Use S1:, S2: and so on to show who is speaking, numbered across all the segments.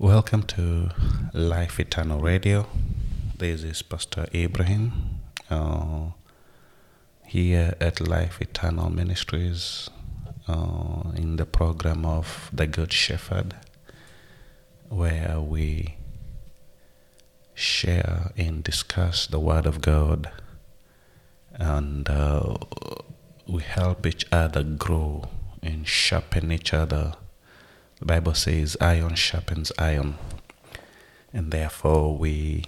S1: Welcome to Life Eternal Radio. This is Pastor Ibrahim uh, here at Life Eternal Ministries uh, in the program of The Good Shepherd, where we share and discuss the Word of God and uh, we help each other grow and sharpen each other. The Bible says, iron sharpens iron, and therefore we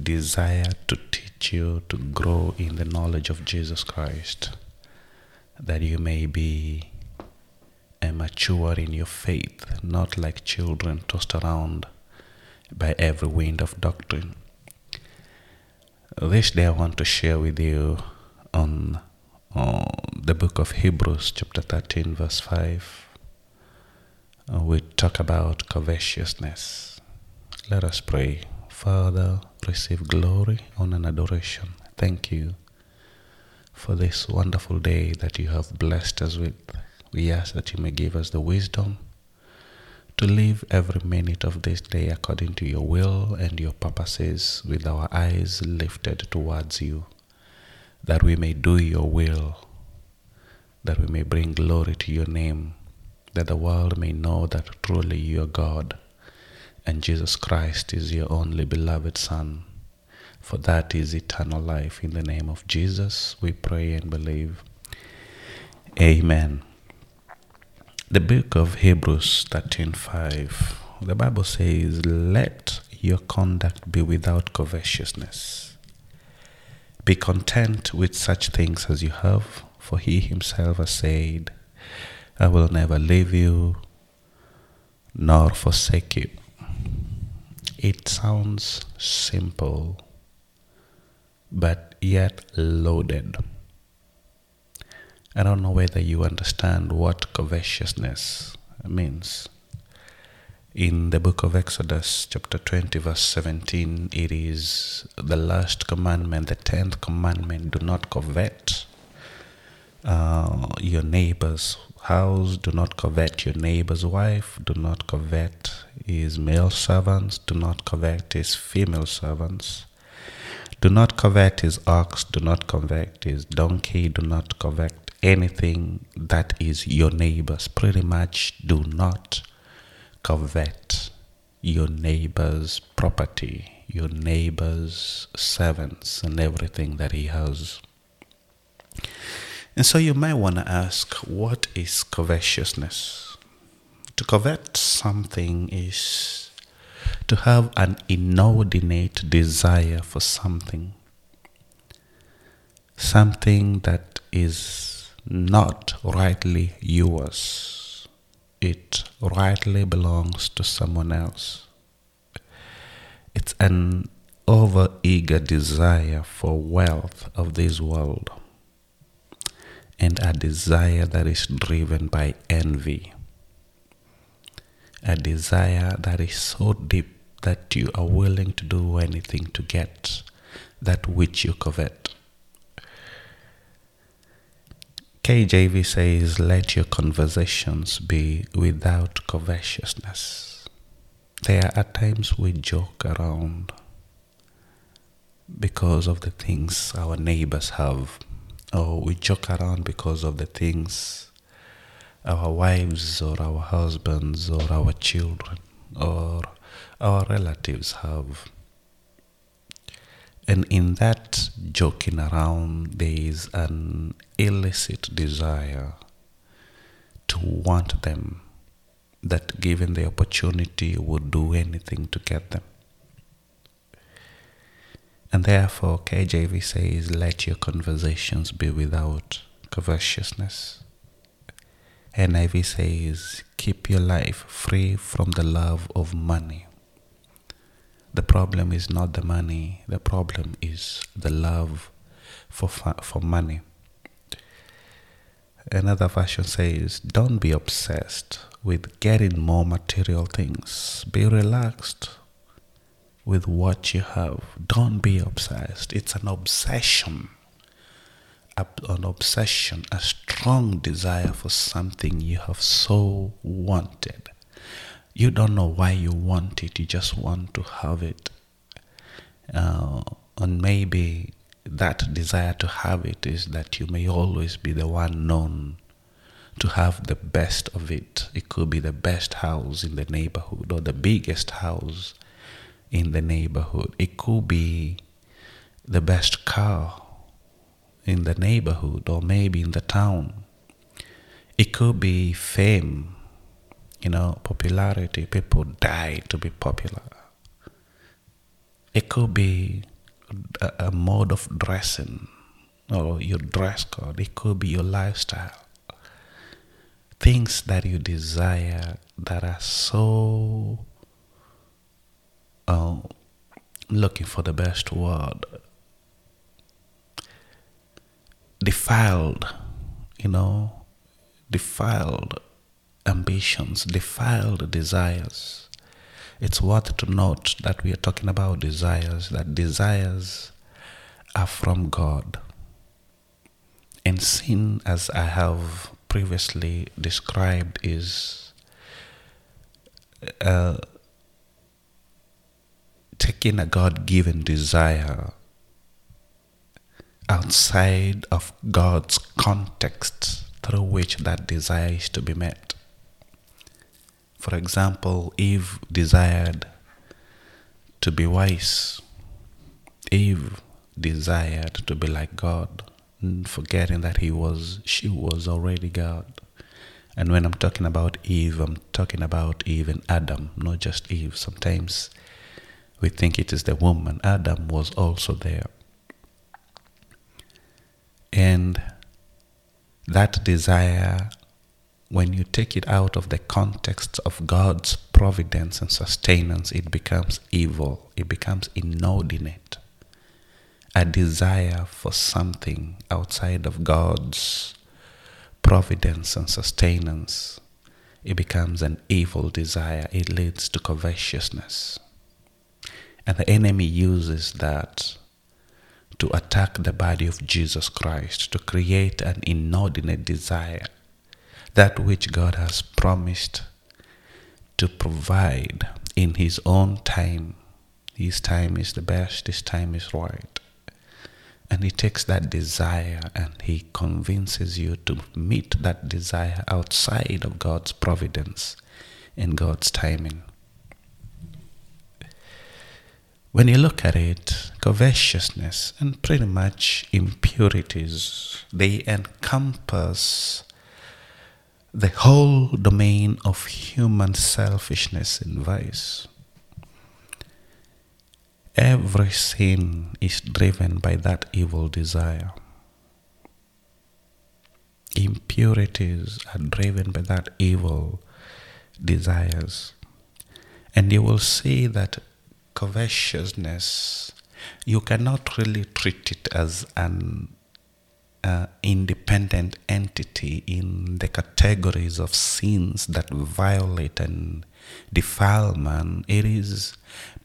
S1: desire to teach you to grow in the knowledge of Jesus Christ, that you may be a mature in your faith, not like children tossed around by every wind of doctrine. This day I want to share with you on uh, the book of Hebrews, chapter 13, verse 5. Uh, we talk about covetousness. Let us pray. Father, receive glory, honor, and adoration. Thank you for this wonderful day that you have blessed us with. We ask that you may give us the wisdom to live every minute of this day according to your will and your purposes with our eyes lifted towards you, that we may do your will, that we may bring glory to your name, that the world may know that truly you are God and Jesus Christ is your only beloved Son. For that is eternal life. In the name of Jesus, we pray and believe. Amen. The book of Hebrews 13:5. The Bible says, "Let your conduct be without covetousness. Be content with such things as you have, for he himself has said, I will never leave you nor forsake you." It sounds simple, but yet loaded. I don't know whether you understand what covetousness means. In the book of Exodus, chapter 20, verse 17, it is the last commandment, the tenth commandment do not covet uh, your neighbor's house, do not covet your neighbor's wife, do not covet his male servants, do not covet his female servants. Do not covet his ox, do not covet his donkey, do not covet anything that is your neighbor's. Pretty much do not covet your neighbor's property, your neighbor's servants, and everything that he has. And so you might want to ask, what is covetousness? To covet something is to have an inordinate desire for something, something that is not rightly yours. It rightly belongs to someone else. It's an over eager desire for wealth of this world and a desire that is driven by envy. A desire that is so deep that you are willing to do anything to get that which you covet. KJV says, Let your conversations be without covetousness. There are times we joke around because of the things our neighbors have, or we joke around because of the things our wives or our husbands or our children or our relatives have. And in that joking around, there is an illicit desire to want them, that given the opportunity, would do anything to get them. And therefore, KJV says, let your conversations be without covetousness. NIV says, keep your life free from the love of money. The problem is not the money, the problem is the love for, for money. Another version says, don't be obsessed with getting more material things. Be relaxed with what you have. Don't be obsessed. It's an obsession. An obsession, a strong desire for something you have so wanted. You don't know why you want it, you just want to have it. Uh, and maybe that desire to have it is that you may always be the one known to have the best of it. It could be the best house in the neighborhood or the biggest house in the neighborhood. It could be the best car in the neighborhood or maybe in the town. It could be fame, you know, popularity. People die to be popular. It could be a, a mode of dressing or your dress code. It could be your lifestyle things that you desire that are so looking for the best word. Defiled you know defiled ambitions defiled desires. It's worth to note that we are talking about desires that desires are from god. And sin as i have previously described is uh, taking a God given desire outside of God's context through which that desire is to be met. For example, Eve desired to be wise. Eve desired to be like God forgetting that he was she was already God. And when I'm talking about Eve, I'm talking about Eve and Adam, not just Eve. Sometimes we think it is the woman. Adam was also there. And that desire, when you take it out of the context of God's providence and sustenance, it becomes evil, it becomes inordinate a desire for something outside of God's providence and sustenance, it becomes an evil desire. It leads to covetousness. And the enemy uses that to attack the body of Jesus Christ, to create an inordinate desire, that which God has promised to provide in His own time. His time is the best, His time is right. And he takes that desire and he convinces you to meet that desire outside of God's providence and God's timing. When you look at it, covetousness and pretty much impurities, they encompass the whole domain of human selfishness and vice. Every sin is driven by that evil desire. Impurities are driven by that evil desires. And you will see that covetousness, you cannot really treat it as an uh, independent entity in the categories of sins that violate and defile man. It is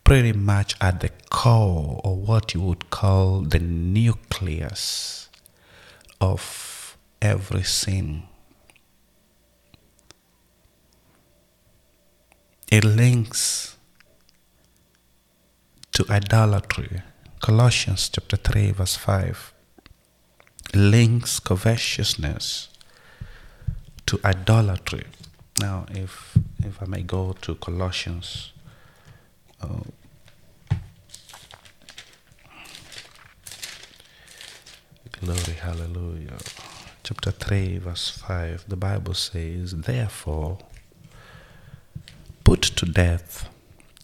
S1: pretty much at the core or what you would call the nucleus of every sin. It links to idolatry. Colossians chapter 3 verse 5 links covetousness to idolatry. Now if if I may go to Colossians uh, Glory, hallelujah. Chapter 3, verse 5, the Bible says, Therefore, put to death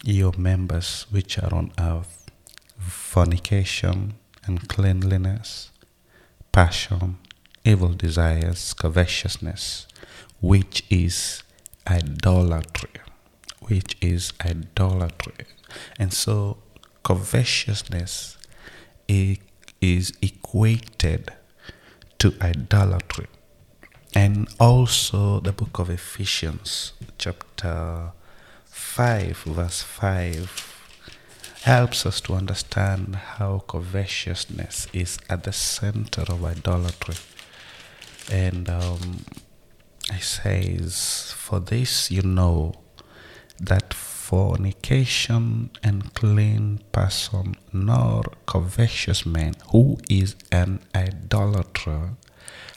S1: your members which are on earth fornication, uncleanliness, passion, evil desires, covetousness, which is idolatry. Which is idolatry. And so, covetousness is is equated to idolatry. And also the book of Ephesians, chapter 5, verse 5, helps us to understand how covetousness is at the center of idolatry. And um, it says, For this you know that fornication and clean person, nor covetous man who is an idolater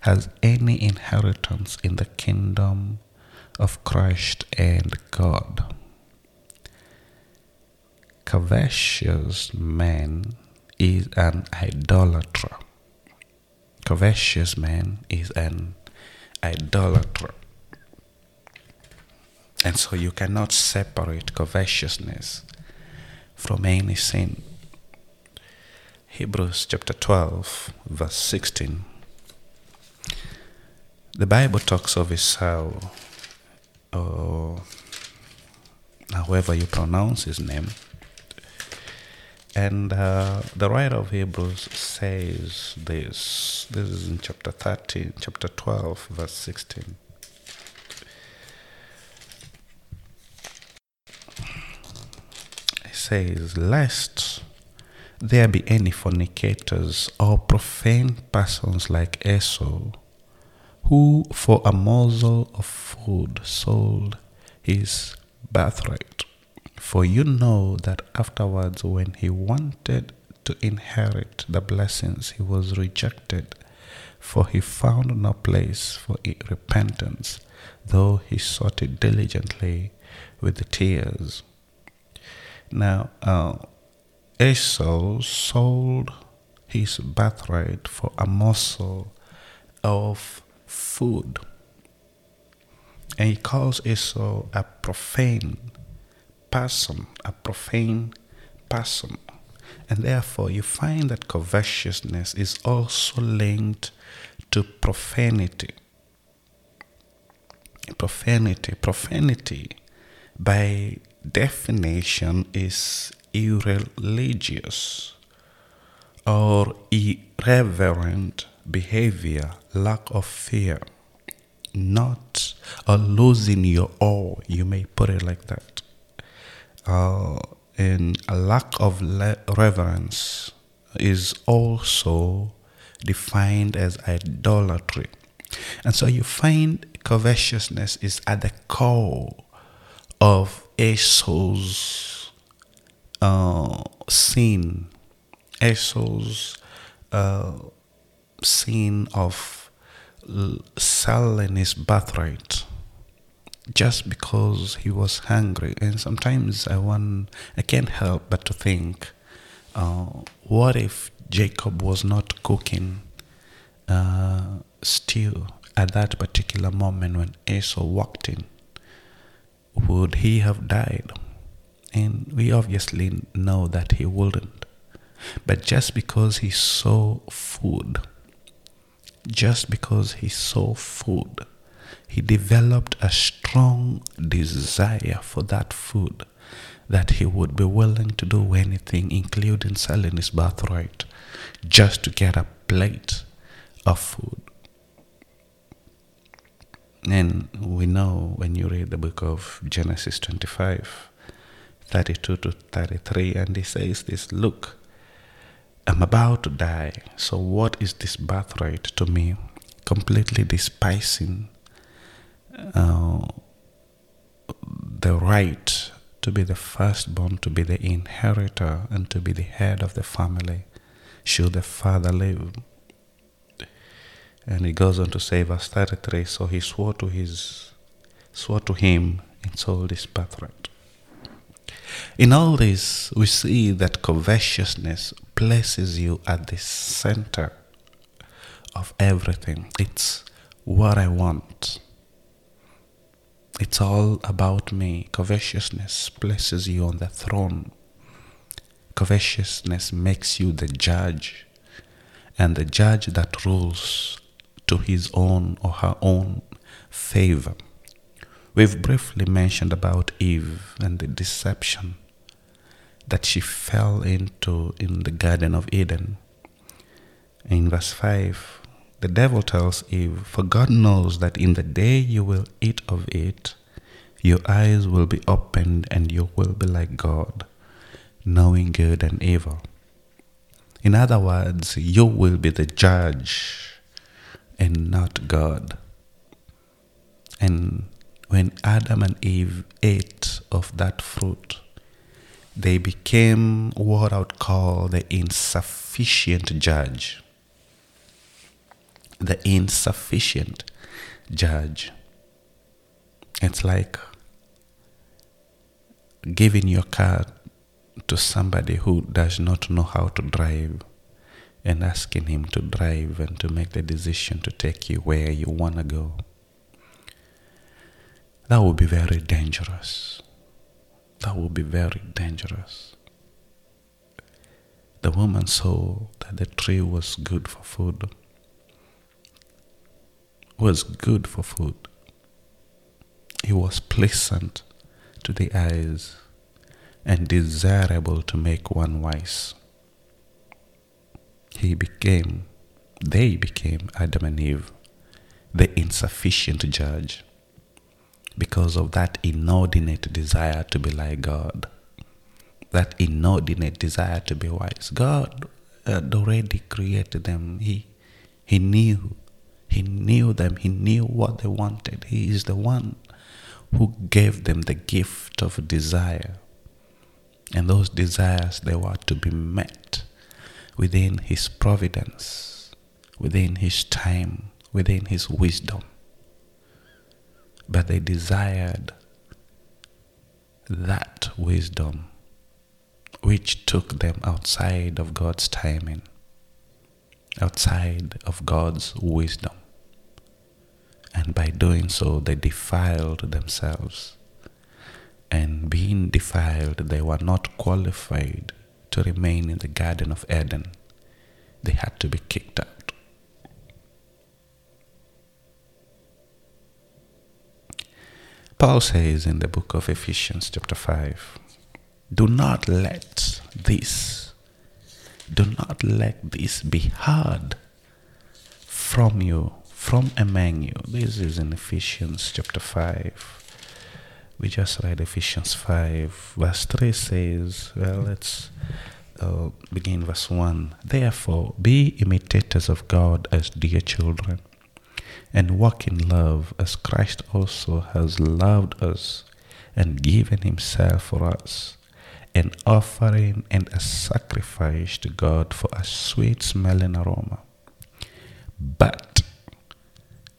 S1: has any inheritance in the kingdom of Christ and God. Covetous man is an idolater. Covetous man is an idolater. And so you cannot separate covetousness from any sin. Hebrews chapter 12, verse 16. The Bible talks of Esau, or however you pronounce his name. And uh, the writer of Hebrews says this. This is in chapter 13, chapter 12, verse 16. It says, Lest there be any fornicators or profane persons like Esau, who for a morsel of food sold his birthright. For you know that afterwards, when he wanted to inherit the blessings, he was rejected, for he found no place for repentance, though he sought it diligently with tears. Now, uh, Esau sold his birthright for a morsel of food. And he calls Esau a profane person, a profane person. And therefore, you find that covetousness is also linked to profanity. Profanity. Profanity, by definition, is irreligious or irreverent behavior, lack of fear, not a losing your awe, you may put it like that, uh, and a lack of le- reverence is also defined as idolatry. And so you find covetousness is at the core of Esau's uh, sin, Esau's uh, sin of selling his birthright just because he was hungry. And sometimes I want, I can't help but to think, uh, what if Jacob was not cooking uh, stew at that particular moment when Esau walked in? Would he have died? And we obviously know that he wouldn't. But just because he saw food, just because he saw food, he developed a strong desire for that food that he would be willing to do anything, including selling his birthright, just to get a plate of food. And we know when you read the book of Genesis 25, 32 to 33, and he says this Look, I'm about to die, so what is this birthright to me? Completely despising uh, the right to be the firstborn, to be the inheritor, and to be the head of the family, should the father live. And he goes on to say, verse 33 So he swore to, his, swore to him and sold his birthright. In all this, we see that covetousness places you at the center of everything. It's what I want. It's all about me. Covetousness places you on the throne. Covetousness makes you the judge, and the judge that rules to his own or her own favor. We've briefly mentioned about Eve and the deception that she fell into in the Garden of Eden. In verse 5, the devil tells Eve, For God knows that in the day you will eat of it, your eyes will be opened and you will be like God, knowing good and evil. In other words, you will be the judge and not God. And when Adam and Eve ate of that fruit, they became what I would call the insufficient judge. The insufficient judge. It's like giving your car to somebody who does not know how to drive and asking him to drive and to make the decision to take you where you want to go. That would be very dangerous. That would be very dangerous. The woman saw that the tree was good for food. Was good for food. It was pleasant to the eyes and desirable to make one wise. He became, they became Adam and Eve, the insufficient judge, because of that inordinate desire to be like God, that inordinate desire to be wise. God had already created them. He, he knew, he knew them. He knew what they wanted. He is the one who gave them the gift of desire. And those desires, they were to be met within His providence, within His time, within His wisdom. But they desired that wisdom which took them outside of God's timing, outside of God's wisdom. And by doing so, they defiled themselves. And being defiled, they were not qualified to remain in the Garden of Eden. They had to be kicked out. Paul says in the book of Ephesians, chapter 5, do not let this, do not let this be hard from you, from among you. This is in Ephesians chapter 5. We just read Ephesians 5, verse 3 says, well, let's uh, begin verse 1. Therefore, be imitators of God as dear children, and walk in love as Christ also has loved us and given himself for us, an offering and a sacrifice to God for a sweet smelling aroma. But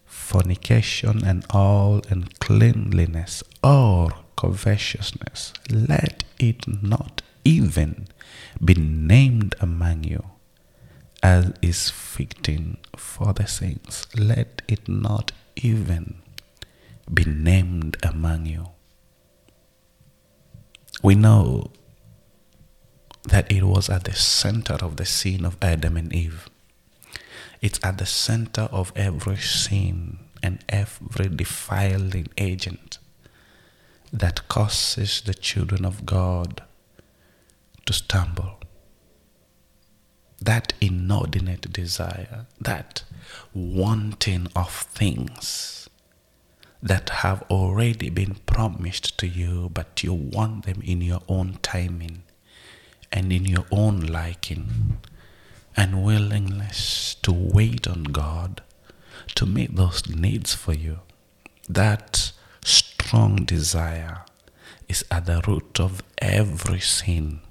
S1: fornication and all uncleanliness or covetousness, let it not even be named among you, as is fitting for the saints. Let it not even be named among you. We know that it was at the center of the sin of Adam and Eve. It's at the center of every sin and every defiling agent that causes the children of God to stumble. That inordinate desire, that wanting of things that have already been promised to you, but you want them in your own timing and in your own liking, and willingness to wait on God to meet those needs for you. That strong desire is at the root of every sin.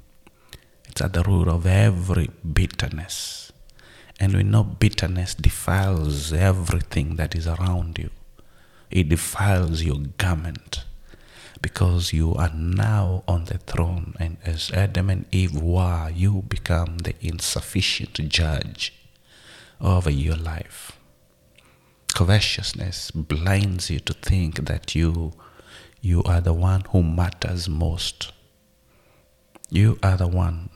S1: It's at the root of every bitterness. And we know bitterness defiles everything that is around you. It defiles your garment because you are now on the throne. And as Adam and Eve were, you become the insufficient judge over your life. Covetousness blinds you to think that you you are the one who matters most. You are the one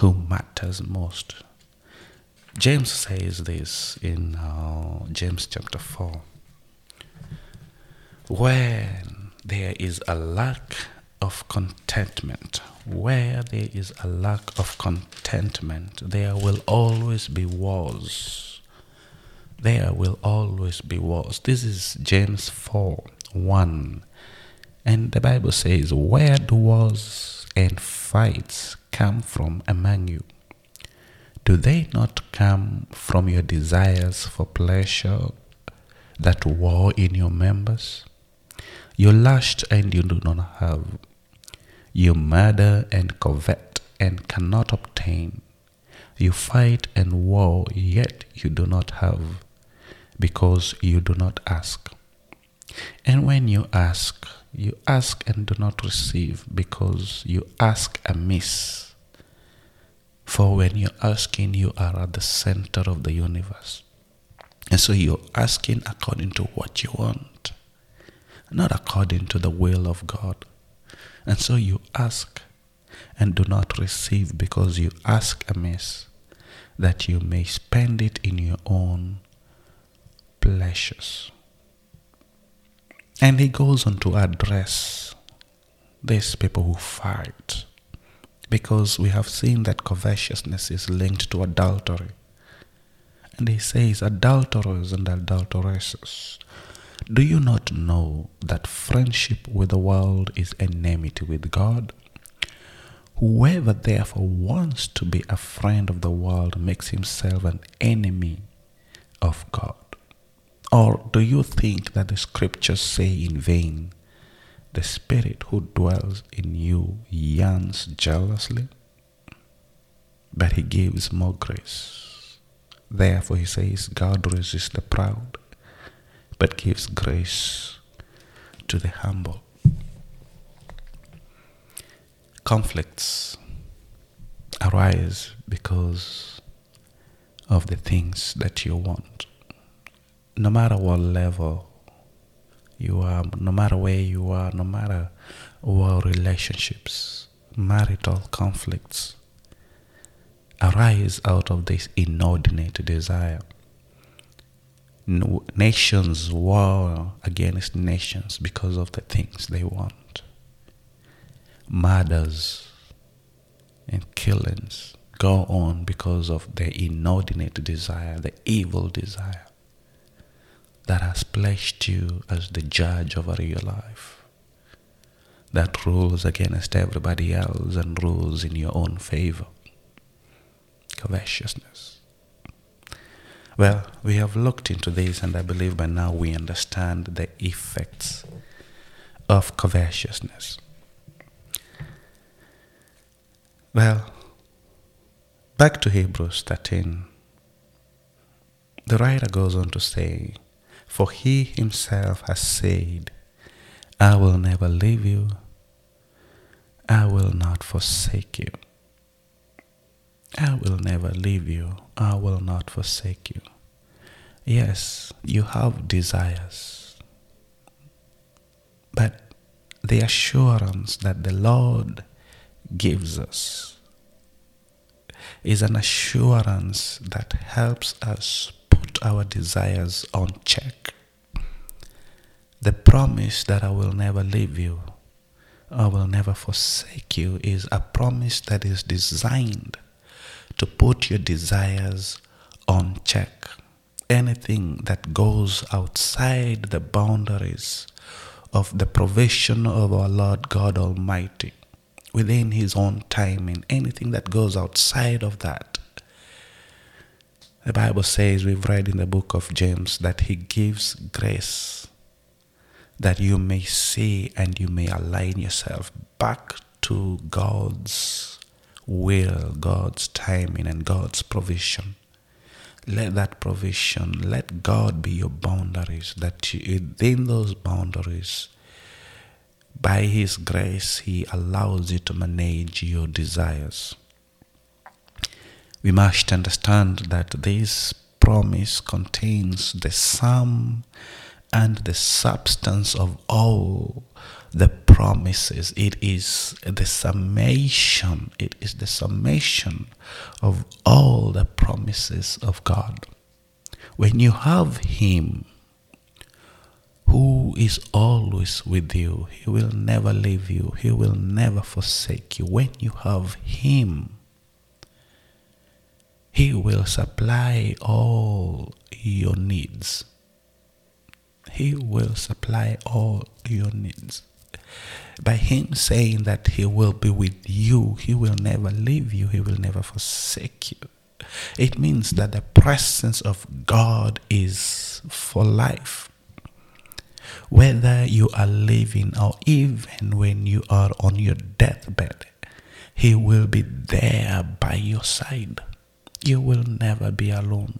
S1: who matters most. James says this in uh, James chapter 4. When there is a lack of contentment, where there is a lack of contentment, there will always be wars. There will always be wars. This is James 4 1. And the Bible says, Where do wars and fights come from among you? Do they not come from your desires for pleasure that war in your members? You lust and you do not have. You murder and covet and cannot obtain. You fight and war, yet you do not have, because you do not ask. And when you ask, you ask and do not receive, because you ask amiss. For when you're asking, you are at the center of the universe. And so you're asking according to what you want, not according to the will of God. And so you ask and do not receive because you ask amiss, that you may spend it in your own pleasures. And he goes on to address these people who fight because we have seen that covetousness is linked to adultery. And he says, Adulterers and adulteresses, do you not know that friendship with the world is enmity with God? Whoever therefore wants to be a friend of the world makes himself an enemy of God. Or do you think that the scriptures say in vain, the spirit who dwells in you yearns jealously? But he gives more grace. Therefore, he says, God resists the proud, but gives grace to the humble conflicts arise because of the things that you want. No matter what level you are, no matter where you are, no matter what relationships, marital conflicts arise out of this inordinate desire. Nations war against nations because of the things they want murders and killings go on because of the inordinate desire, the evil desire that has placed you as the judge over your life, that rules against everybody else and rules in your own favor. Covetousness. Well, we have looked into this, and I believe by now we understand the effects of covetousness. Well, back to Hebrews 13. The writer goes on to say, For he himself has said, I will never leave you, I will not forsake you. I will never leave you, I will not forsake you. Yes, you have desires, but the assurance that the Lord gives us is an assurance that helps us put our desires on check. The promise that I will never leave you, I will never forsake you, is a promise that is designed to put your desires on check. Anything that goes outside the boundaries of the provision of our Lord God Almighty within his own timing. Anything that goes outside of that. The Bible says, we've read in the book of James, that he gives grace that you may see and you may align yourself back to God's will, God's timing, and God's provision. Let that provision, let God be your boundaries, that you, within those boundaries, by His grace, He allows you to manage your desires. We must understand that this promise contains the sum and the substance of all the promises. It is the summation, it is the summation of all the promises of God. When you have Him, who is always with you. He will never leave you. He will never forsake you. When you have Him, He will supply all your needs. He will supply all your needs. By Him saying that He will be with you, He will never leave you, He will never forsake you. It means that the presence of God is for life Whether you are living or even when you are on your deathbed, He will be there by your side. You will never be alone.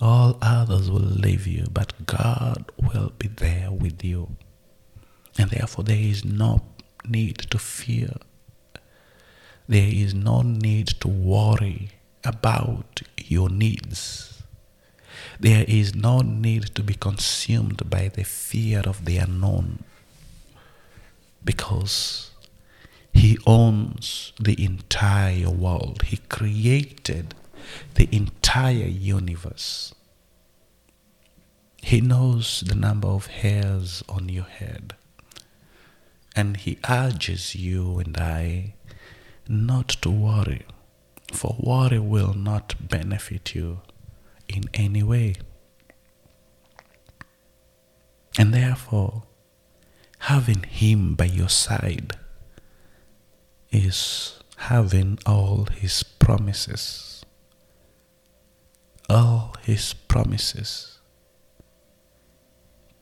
S1: All others will leave you, but God will be there with you. And therefore, there is no need to fear. There is no need to worry about your needs. There is no need to be consumed by the fear of the unknown because He owns the entire world. He created the entire universe. He knows the number of hairs on your head. And He urges you and I not to worry, for worry will not benefit you in any way. And therefore, having Him by your side is having all His promises. All His promises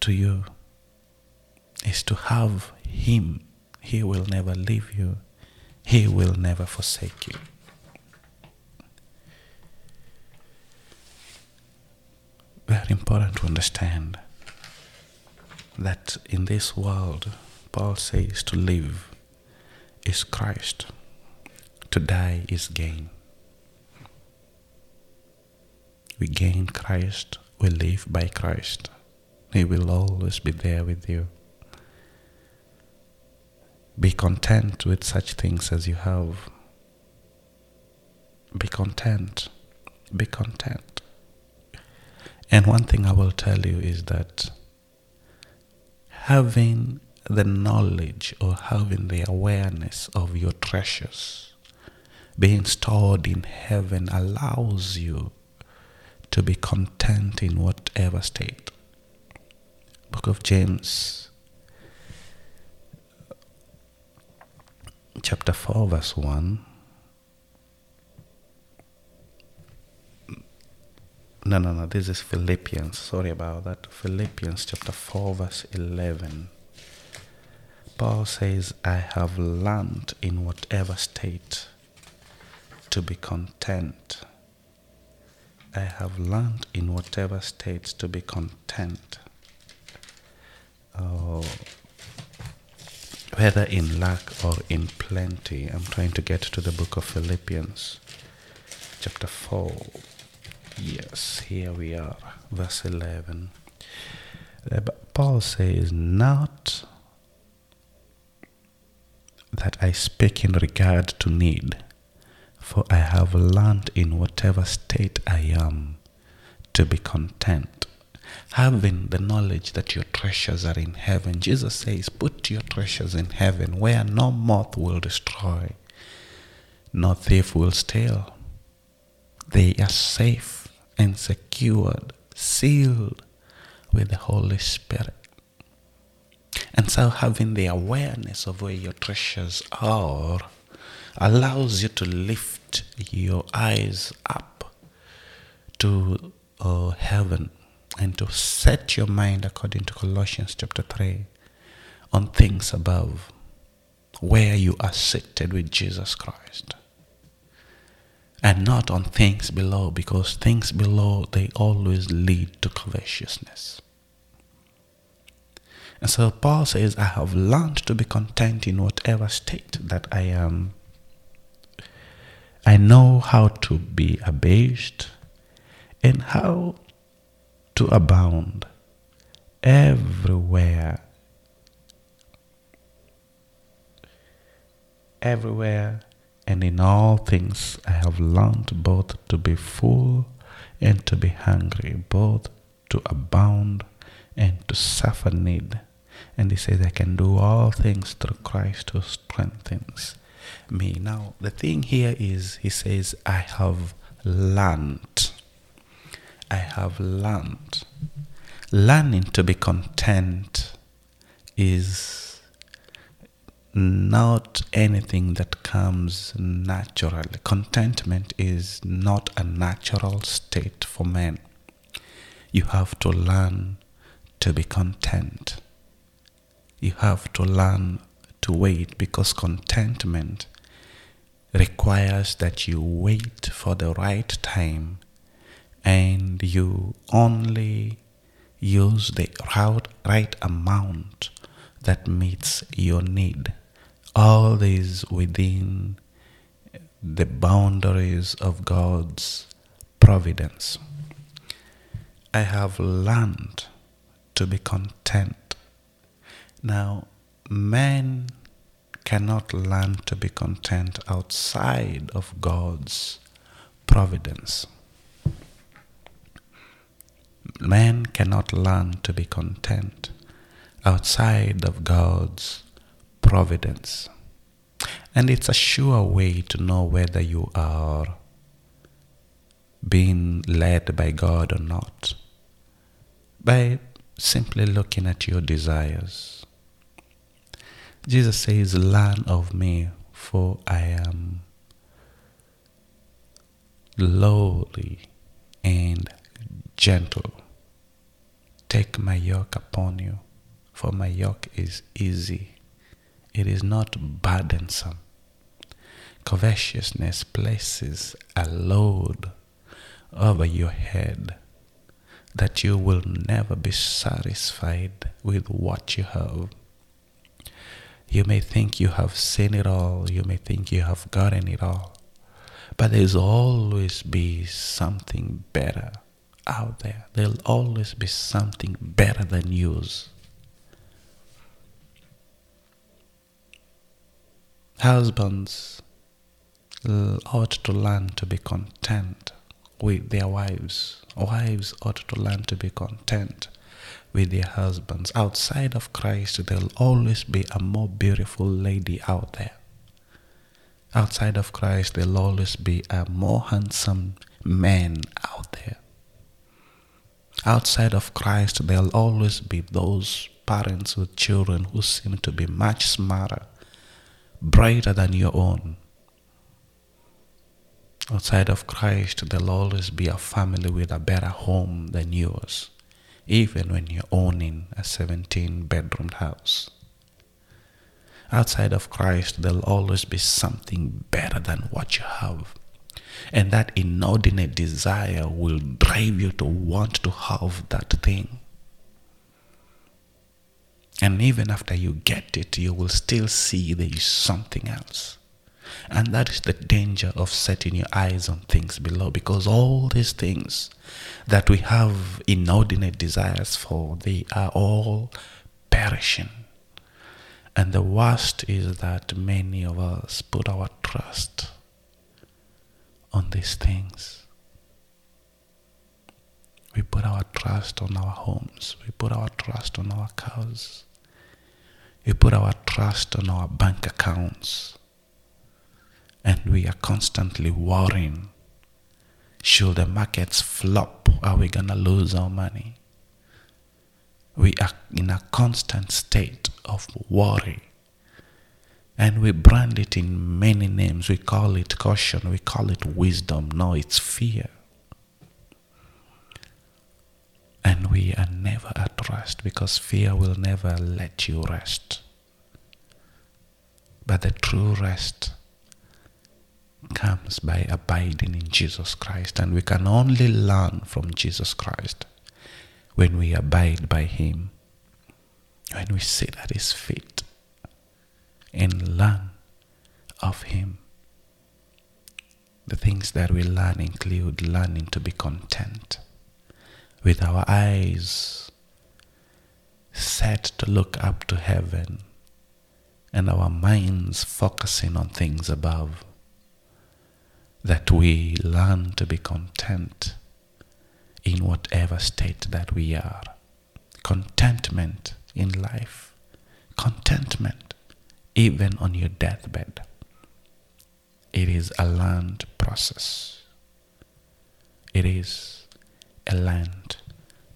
S1: to you is to have Him. He will never leave you, He will never forsake you. Very important to understand that in this world, Paul says to live is Christ, to die is gain. We gain Christ, we live by Christ. He will always be there with you. Be content with such things as you have. Be content. Be content. And one thing I will tell you is that having the knowledge or having the awareness of your treasures being stored in heaven allows you to be content in whatever state. Book of James, chapter 4, verse 1. No, no, no, this is Philippians. Sorry about that. Philippians chapter 4, verse 11. Paul says, I have learned in whatever state to be content. I have learned in whatever state to be content. Oh, whether in lack or in plenty. I'm trying to get to the book of Philippians, chapter 4. Yes, here we are, verse 11. Uh, Paul says, Not that I speak in regard to need, for I have learned in whatever state I am to be content. Having the knowledge that your treasures are in heaven, Jesus says, Put your treasures in heaven where no moth will destroy, no thief will steal. They are safe and secured, sealed with the Holy Spirit. And so, having the awareness of where your treasures are allows you to lift your eyes up to uh, heaven and to set your mind, according to Colossians chapter 3, on things above, where you are seated with Jesus Christ. And not on things below, because things below, they always lead to covetousness. And so Paul says, I have learned to be content in whatever state that I am. I know how to be abased and how to abound everywhere. Everywhere and in all things I have learned both to be full and to be hungry, both to abound and to suffer need. And he says, I can do all things through Christ who strengthens me. Now, the thing here is, he says, I have learned. I have learned. Learning to be content is not anything that comes naturally. Contentment is not a natural state for men. You have to learn to be content. You have to learn to wait because contentment requires that you wait for the right time and you only use the right amount that meets your need. All this within the boundaries of God's providence. I have learned to be content. Now, man cannot learn to be content outside of God's providence. Man cannot learn to be content outside of God's providence. And it's a sure way to know whether you are being led by God or not by simply looking at your desires. Jesus says, Learn of me, for I am lowly and gentle. Take my yoke upon you, for my yoke is easy. It is not burdensome. Covetousness places a load over your head that you will never be satisfied with what you have. You may think you have seen it all, you may think you have gotten it all, but there's always be something better out there. There'll always be something better than yours. Husbands ought to learn to be content with their wives. Wives ought to learn to be content with their husbands. Outside of Christ, there'll always be a more beautiful lady out there. Outside of Christ, there'll always be a more handsome man out there. Outside of Christ, there'll always be those parents with children who seem to be much smarter, brighter than your own. Outside of Christ, there'll always be a family with a better home than yours, even when you're owning a 17 bedroom house. Outside of Christ, there'll always be something better than what you have. And that inordinate desire will drive you to want to have that thing. And even after you get it, you will still see there is something else. And that is the danger of setting your eyes on things below because all these things that we have inordinate desires for, they are all perishing. And the worst is that many of us put our trust on these things. We put our trust on our homes. We put our trust on our cars. We put our trust on our bank accounts and we are constantly worrying. Should the markets flop, are we going to lose our money? We are in a constant state of worry. And we brand it in many names. We call it caution, we call it wisdom. No, it's fear. And we are never at rest because fear will never let you rest. But the true rest comes by abiding in Jesus Christ. And we can only learn from Jesus Christ when we abide by Him, when we sit at His feet and learn of Him. The things that we learn include learning to be content with our eyes set to look up to heaven and our minds focusing on things above that we learn to be content in whatever state that we are. Contentment in life. Contentment even on your deathbed. It is a learned process. It is a learned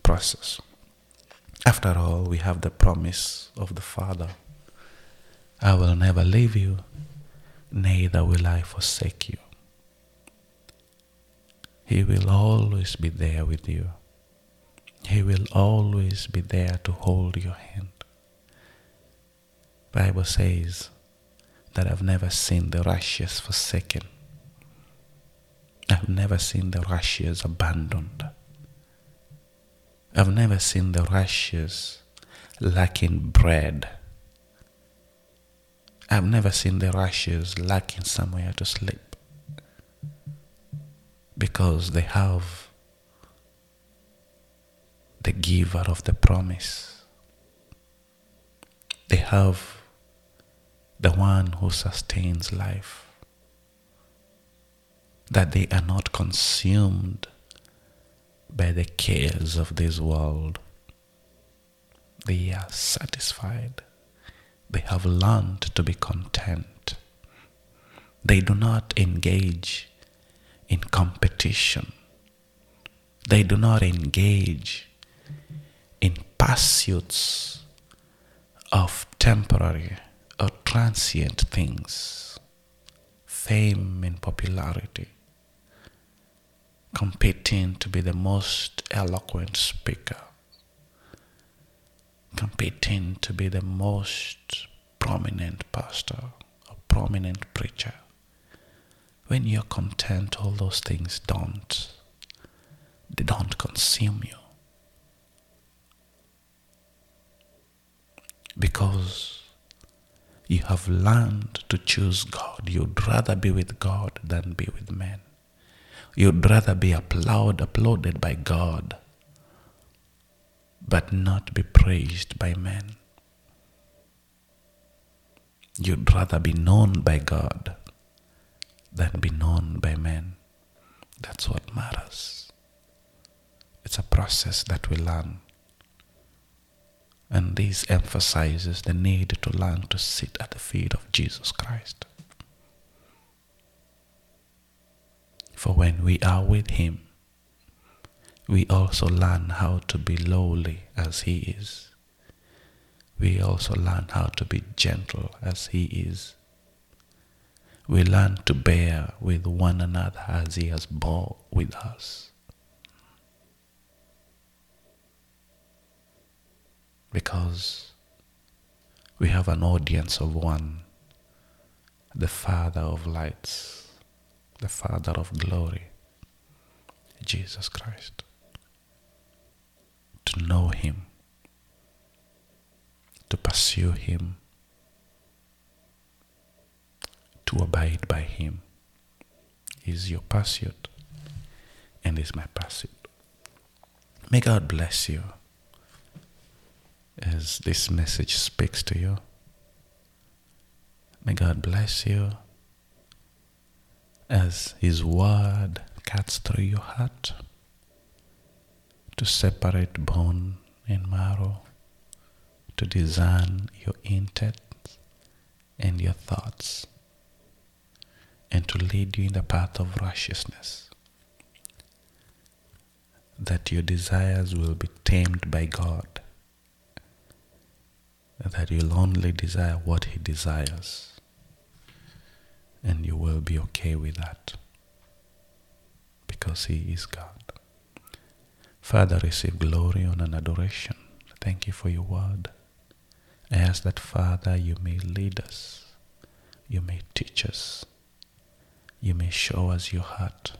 S1: process. After all, we have the promise of the Father I will never leave you, neither will I forsake you. He will always be there with you. He will always be there to hold your hand. Bible says that I've never seen the righteous forsaken. I've never seen the righteous abandoned. I've never seen the righteous lacking bread. I've never seen the righteous lacking somewhere to sleep because they have the giver of the promise. They have the one who sustains life. That they are not consumed by the cares of this world. They are satisfied. They have learned to be content. They do not engage in competition. They do not engage in pursuits of temporary or transient things, fame and popularity, competing to be the most eloquent speaker, competing to be the most prominent pastor or prominent preacher. When you're content, all those things don't. They don't consume you. Because you have learned to choose God. You'd rather be with God than be with men. You'd rather be applaud, applauded by God, but not be praised by men. You'd rather be known by God than be known by men. That's what matters. It's a process that we learn. And this emphasizes the need to learn to sit at the feet of Jesus Christ. For when we are with Him, we also learn how to be lowly as He is. We also learn how to be gentle as He is. We learn to bear with one another as He has borne with us. Because we have an audience of one, the Father of lights, the Father of glory, Jesus Christ. To know Him, to pursue Him, to abide by Him is your pursuit and is my pursuit. May God bless you as this message speaks to you. May God bless you as His word cuts through your heart to separate bone and marrow, to discern your intent and your thoughts, and to lead you in the path of righteousness. That your desires will be tamed by God that you'll only desire what He desires, and you will be okay with that because He is God. Father, receive glory, on an adoration. Thank you for your word. I ask that, Father, you may lead us, you may teach us, you may show us your heart,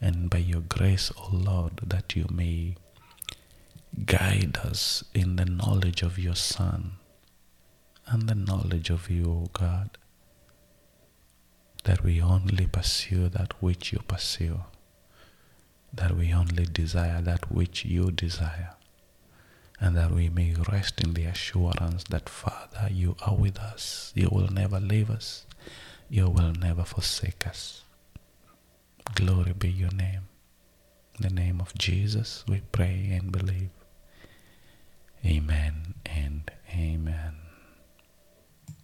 S1: and by your grace, O Lord, that you may guide us in the knowledge of your Son and the knowledge of you, O God, that we only pursue that which you pursue, that we only desire that which you desire, and that we may rest in the assurance that, Father, you are with us, you will never leave us, you will never forsake us. Glory be your name. In the name of Jesus, we pray and believe. Amen and amen.